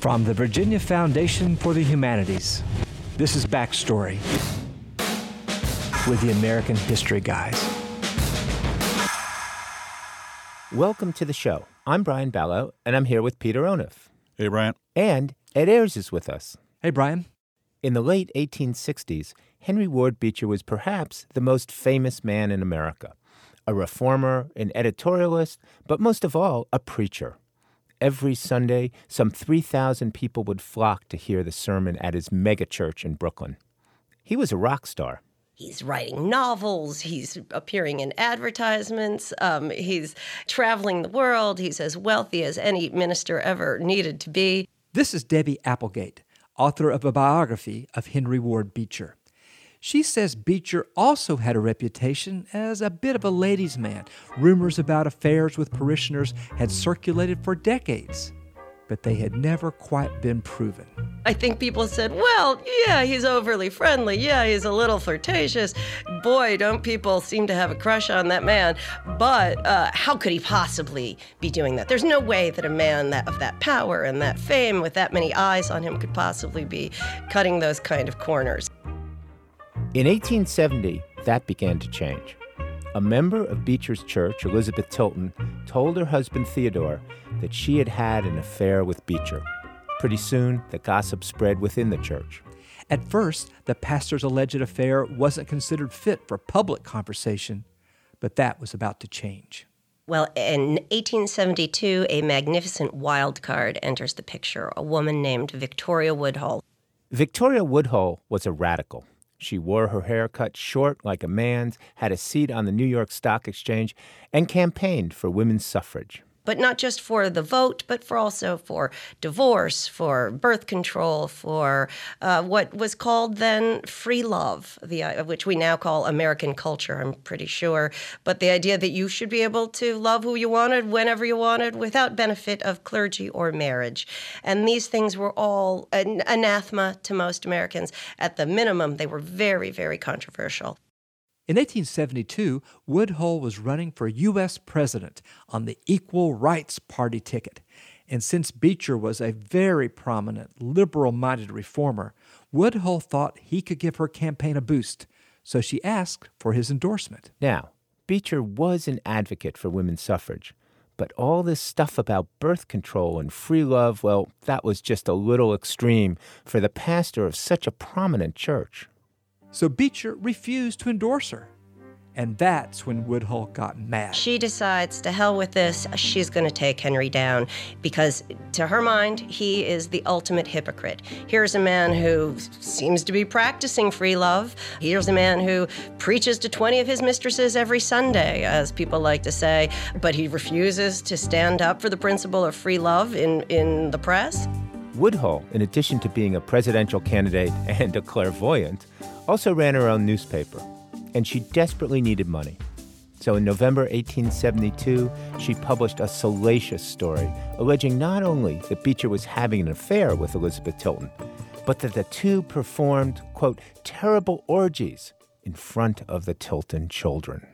From the Virginia Foundation for the Humanities, this is Backstory with the American History Guys. Welcome to the show. I'm Brian Balogh, and I'm here with Peter Onuf. Hey, Brian. And Ed Ayers is with us. Hey, Brian. In the late 1860s, Henry Ward Beecher was perhaps the most famous man in America a reformer, an editorialist, but most of all, a preacher. Every Sunday, some 3,000 people would flock to hear the sermon at his megachurch in Brooklyn. He was a rock star. He's writing novels. He's appearing in advertisements. Um, he's traveling the world. He's as wealthy as any minister ever needed to be. This is Debby Applegate, author of a biography of Henry Ward Beecher. She says Beecher also had a reputation as a bit of a ladies' man. Rumors about affairs with parishioners had circulated for decades, but they had never quite been proven. I think people said, well, yeah, he's overly friendly. Yeah, he's a little flirtatious. Boy, don't people seem to have a crush on that man. But uh, how could he possibly be doing that? There's no way that a man that, of that power and that fame with that many eyes on him could possibly be cutting those kind of corners. In 1870, that began to change. A member of Beecher's church, Elizabeth Tilton, told her husband Theodore that she had had an affair with Beecher. Pretty soon, the gossip spread within the church. At first, the pastor's alleged affair wasn't considered fit for public conversation, but that was about to change. Well, in 1872, a magnificent wild card enters the picture a woman named Victoria Woodhull. Victoria Woodhull was a radical. She wore her hair cut short like a man's, had a seat on the New York Stock Exchange, and campaigned for women's suffrage but not just for the vote, but for also for divorce, for birth control, for uh, what was called then free love, the uh, which we now call American culture. I'm pretty sure, but the idea that you should be able to love who you wanted whenever you wanted without benefit of clergy or marriage, and these things were all an anathema to most Americans. At the minimum, they were very, very controversial. In 1872, Woodhull was running for U.S. President on the Equal Rights Party ticket. And since Beecher was a very prominent, liberal minded reformer, Woodhull thought he could give her campaign a boost, so she asked for his endorsement. Now, Beecher was an advocate for women's suffrage, but all this stuff about birth control and free love, well, that was just a little extreme for the pastor of such a prominent church. So Beecher refused to endorse her. And that's when Woodhull got mad. She decides to hell with this. She's going to take Henry down because, to her mind, he is the ultimate hypocrite. Here's a man who seems to be practicing free love. Here's a man who preaches to 20 of his mistresses every Sunday, as people like to say, but he refuses to stand up for the principle of free love in, in the press. Woodhull, in addition to being a presidential candidate and a clairvoyant, also ran her own newspaper, and she desperately needed money. So in November 1872, she published a salacious story alleging not only that Beecher was having an affair with Elizabeth Tilton, but that the two performed, quote, terrible orgies in front of the Tilton children.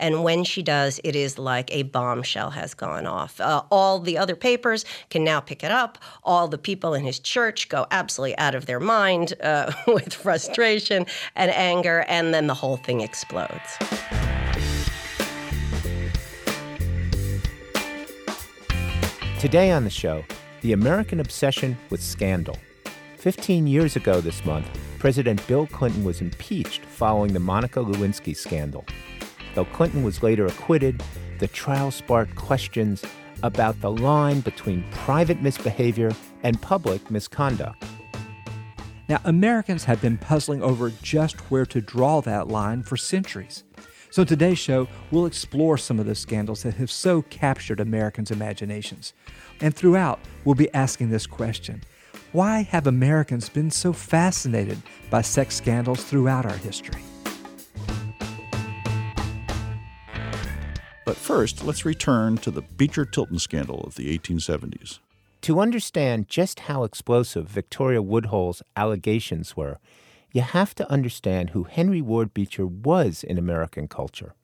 And when she does, it is like a bombshell has gone off. Uh, all the other papers can now pick it up. All the people in his church go absolutely out of their mind uh, with frustration and anger, and then the whole thing explodes. Today on the show, the American obsession with scandal. 15 years ago this month, President Bill Clinton was impeached following the Monica Lewinsky scandal. Though Clinton was later acquitted, the trial sparked questions about the line between private misbehavior and public misconduct. Now, Americans have been puzzling over just where to draw that line for centuries. So, in today's show, we'll explore some of the scandals that have so captured Americans' imaginations. And throughout, we'll be asking this question Why have Americans been so fascinated by sex scandals throughout our history? But first, let's return to the Beecher Tilton scandal of the 1870s. To understand just how explosive Victoria Woodhull's allegations were, you have to understand who Henry Ward Beecher was in American culture.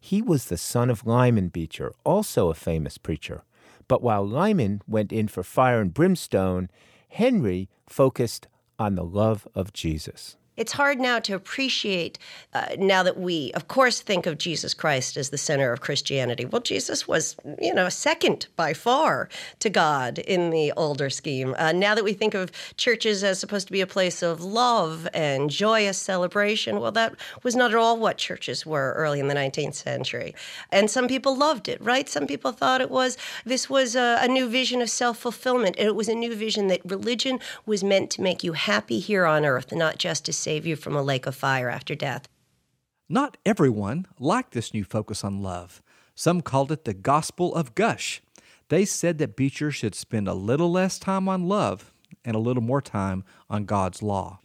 He was the son of Lyman Beecher, also a famous preacher, But while Lyman went in for fire and brimstone, Henry focused on the love of Jesus. It's hard now to appreciate, uh, now that we, of course, think of Jesus Christ as the center of Christianity. Well, Jesus was, you know, second by far to God in the older scheme. Uh, now that we think of churches as supposed to be a place of love and joyous celebration, well, that was not at all what churches were early in the 19th century. And some people loved it, right? Some people thought it was, this was a, a new vision of self fulfillment. And it was a new vision that religion was meant to make you happy here on earth, not just to save you from a lake of fire after death. Not everyone liked this new focus on love. Some called it the gospel of gush. They said that Beecher should spend a little less time on love and a little more time on God's law.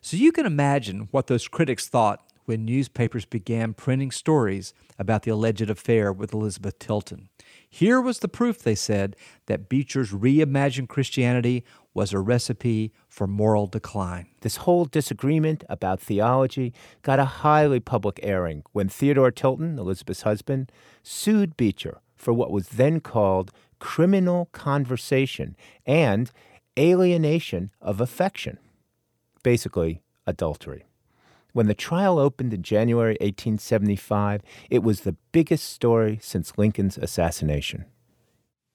So you can imagine what those critics thought when newspapers began printing stories about the alleged affair with Elizabeth Tilton. Here was the proof, they said, that Beecher's reimagined Christianity was a recipe for moral decline. This whole disagreement about theology got a highly public airing when Theodore Tilton, Elizabeth's husband, sued Beecher for what was then called criminal conversation and alienation of affection, basically, adultery. When the trial opened in January 1875, it was the biggest story since Lincoln's assassination.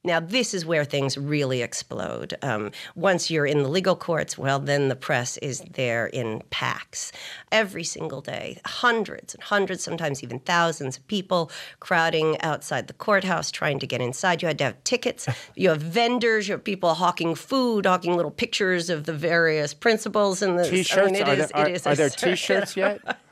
Now, this is where things really explode. Um, once you're in the legal courts, well, then the press is there in packs every single day. Hundreds and hundreds, sometimes even thousands of people crowding outside the courthouse trying to get inside. You had to have tickets. You have vendors. You have people hawking food, hawking little pictures of the various principles. And the T-shirts. I mean, are, there, are, are there T-shirts yet?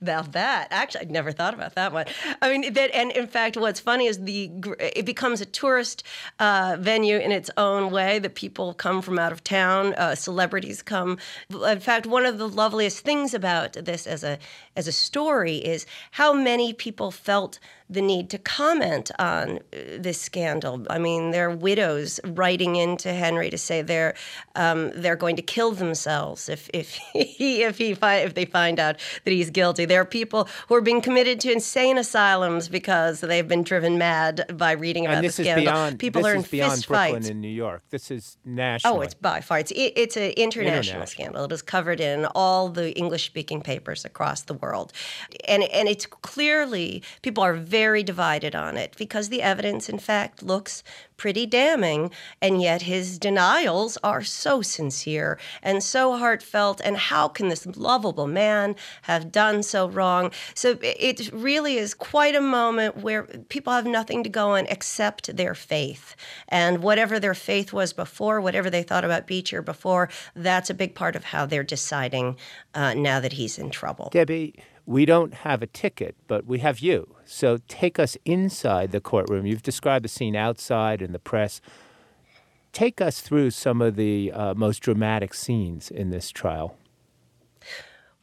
About that, actually, I'd never thought about that one. I mean, that, and in fact, what's funny is the it becomes a tourist uh, venue in its own way. That people come from out of town, uh, celebrities come. In fact, one of the loveliest things about this as a as a story is how many people felt the need to comment on uh, this scandal. I mean, there are widows writing into Henry to say they're um, they're going to kill themselves if if he if he fi- if they find out that he's guilty. There are people who are being committed to insane asylums because they've been driven mad by reading about and this the scandal. Is beyond, people this are in is beyond fist Brooklyn fights. in New York. This is national. Oh, it's by far. It's it, it's an international, International. scandal. It is covered in all the English-speaking papers across the world, and and it's clearly people are very divided on it because the evidence, in fact, looks pretty damning, and yet his denials are so sincere and so heartfelt. And how can this lovable man have done so wrong? So it really is quite a moment where people have nothing to go on except their faith. And whatever their faith was before, whatever they thought about Beecher before, that's a big part of how they're deciding uh, now that he's in trouble. Debby, we don't have a ticket, but we have you. So take us inside the courtroom. You've described the scene outside in the press. Take us through some of the uh, most dramatic scenes in this trial.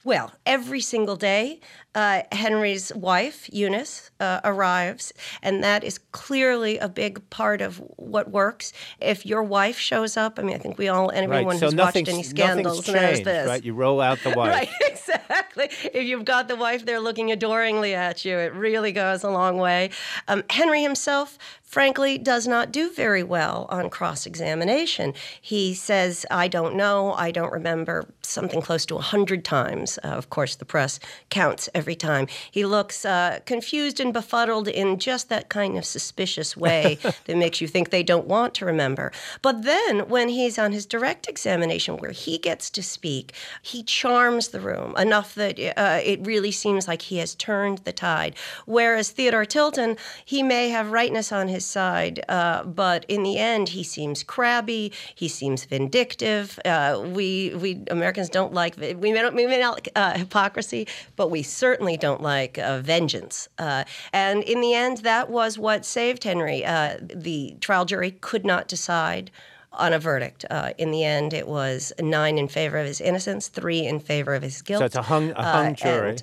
Well, every single day, uh, Henry's wife, Eunice, uh, arrives, and that is clearly a big part of what works. If your wife shows up, I mean, I think we all, anyone right. so who's watched any scandals knows this. Right, you roll out the wife. Right, exactly. If you've got the wife there looking adoringly at you, it really goes a long way. Um, Henry himself, frankly, does not do very well on cross examination. He says, I don't know, I don't remember, something close to 100 times. Uh, of course, the press counts every time. He looks uh, confused and befuddled in just that kind of suspicious way that makes you think they don't want to remember. But then, when he's on his direct examination, where he gets to speak, he charms the room enough that uh, it really seems like he has turned the tide. Whereas Theodore Tilton, he may have rightness on his side, uh, but in the end, he seems crabby. He seems vindictive. Uh, we we Americans don't like we may not, we may not like uh, hypocrisy, but we certainly don't like uh, vengeance. Uh, and in the end, that was what saved Henry. The trial jury could not decide on a verdict. Uh, in the end, it was nine in favor of his innocence, three in favor of his guilt. So it's a hung, a hung uh, jury.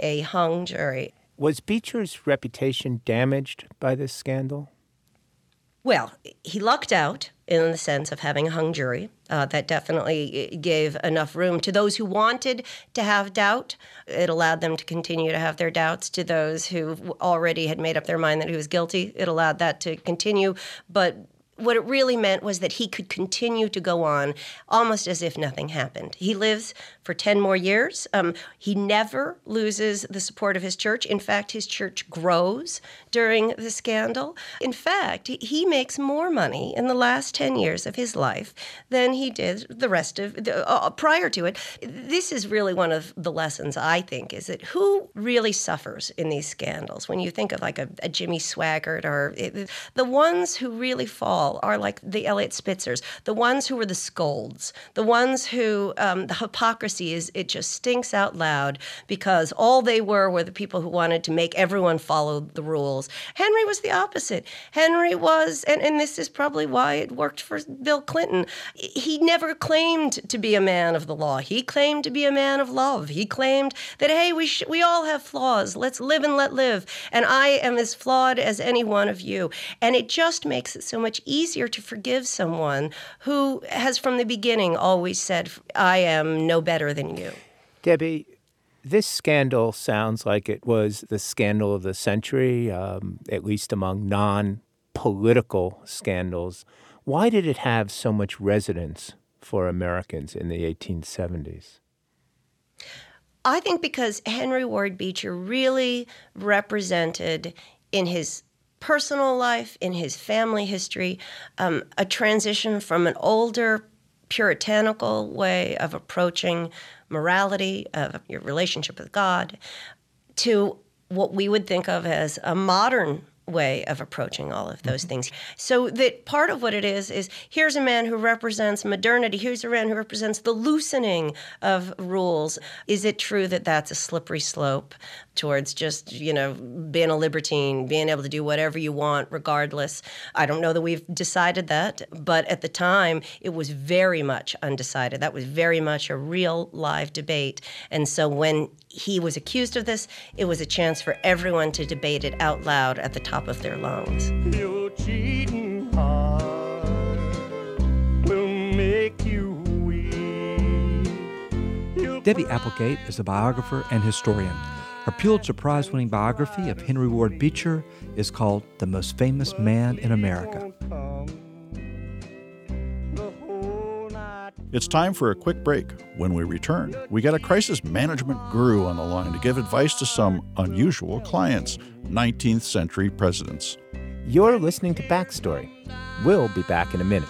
a hung jury. Was Beecher's reputation damaged by this scandal? Well, he lucked out in the sense of having a hung jury. Uh, that definitely uh, gave enough room to those who wanted to have doubt. It allowed them to continue to have their doubts. To those who already had made up their mind that he was guilty, it allowed that to continue. But what it really meant was that he could continue to go on almost as if nothing happened. He lives for 10 more years. Um, he never loses the support of his church. In fact, his church grows during the scandal. In fact, he makes more money in the last 10 years of his life than he did the rest of the, uh, prior to it. This is really one of the lessons, I think, is that who really suffers in these scandals? When you think of like a, a Jimmy Swaggart or it, the ones who really fall are like the Eliot Spitzers, the ones who were the scolds, the ones who um, the hypocrisy is it just stinks out loud because all they were were the people who wanted to make everyone follow the rules. Henry was the opposite. Henry was, and, and this is probably why it worked for Bill Clinton. He never claimed to be a man of the law. He claimed to be a man of love. He claimed that, hey, we, sh- we all have flaws. Let's live and let live. And I am as flawed as any one of you. And it just makes it so much easier to forgive someone who has from the beginning always said, I am no better better than you. Debby, this scandal sounds like it was the scandal of the century, um, at least among non political scandals. Why did it have so much resonance for Americans in the 1870s? I think because Henry Ward Beecher really represented in his personal life, in his family history, um, a transition from an older puritanical way of approaching morality, of your relationship with God, to what we would think of as a modern way of approaching all of those mm-hmm. things. So that part of what it is is here's a man who represents modernity, here's a man who represents the loosening of rules. Is it true that that's a slippery slope towards just, you know, being a libertine, being able to do whatever you want regardless? I don't know that we've decided that, but at the time it was very much undecided. That was very much a real live debate. And so when he was accused of this, it was a chance for everyone to debate it out loud at the top of their lungs. Debby Applegate is a biographer and historian. Her Pulitzer Prize winning biography of Henry Ward Beecher is called The Most Famous Man in America. It's time for a quick break. When we return, we got a crisis management guru on the line to give advice to some unusual clients 19th century presidents. You're listening to Backstory. We'll be back in a minute.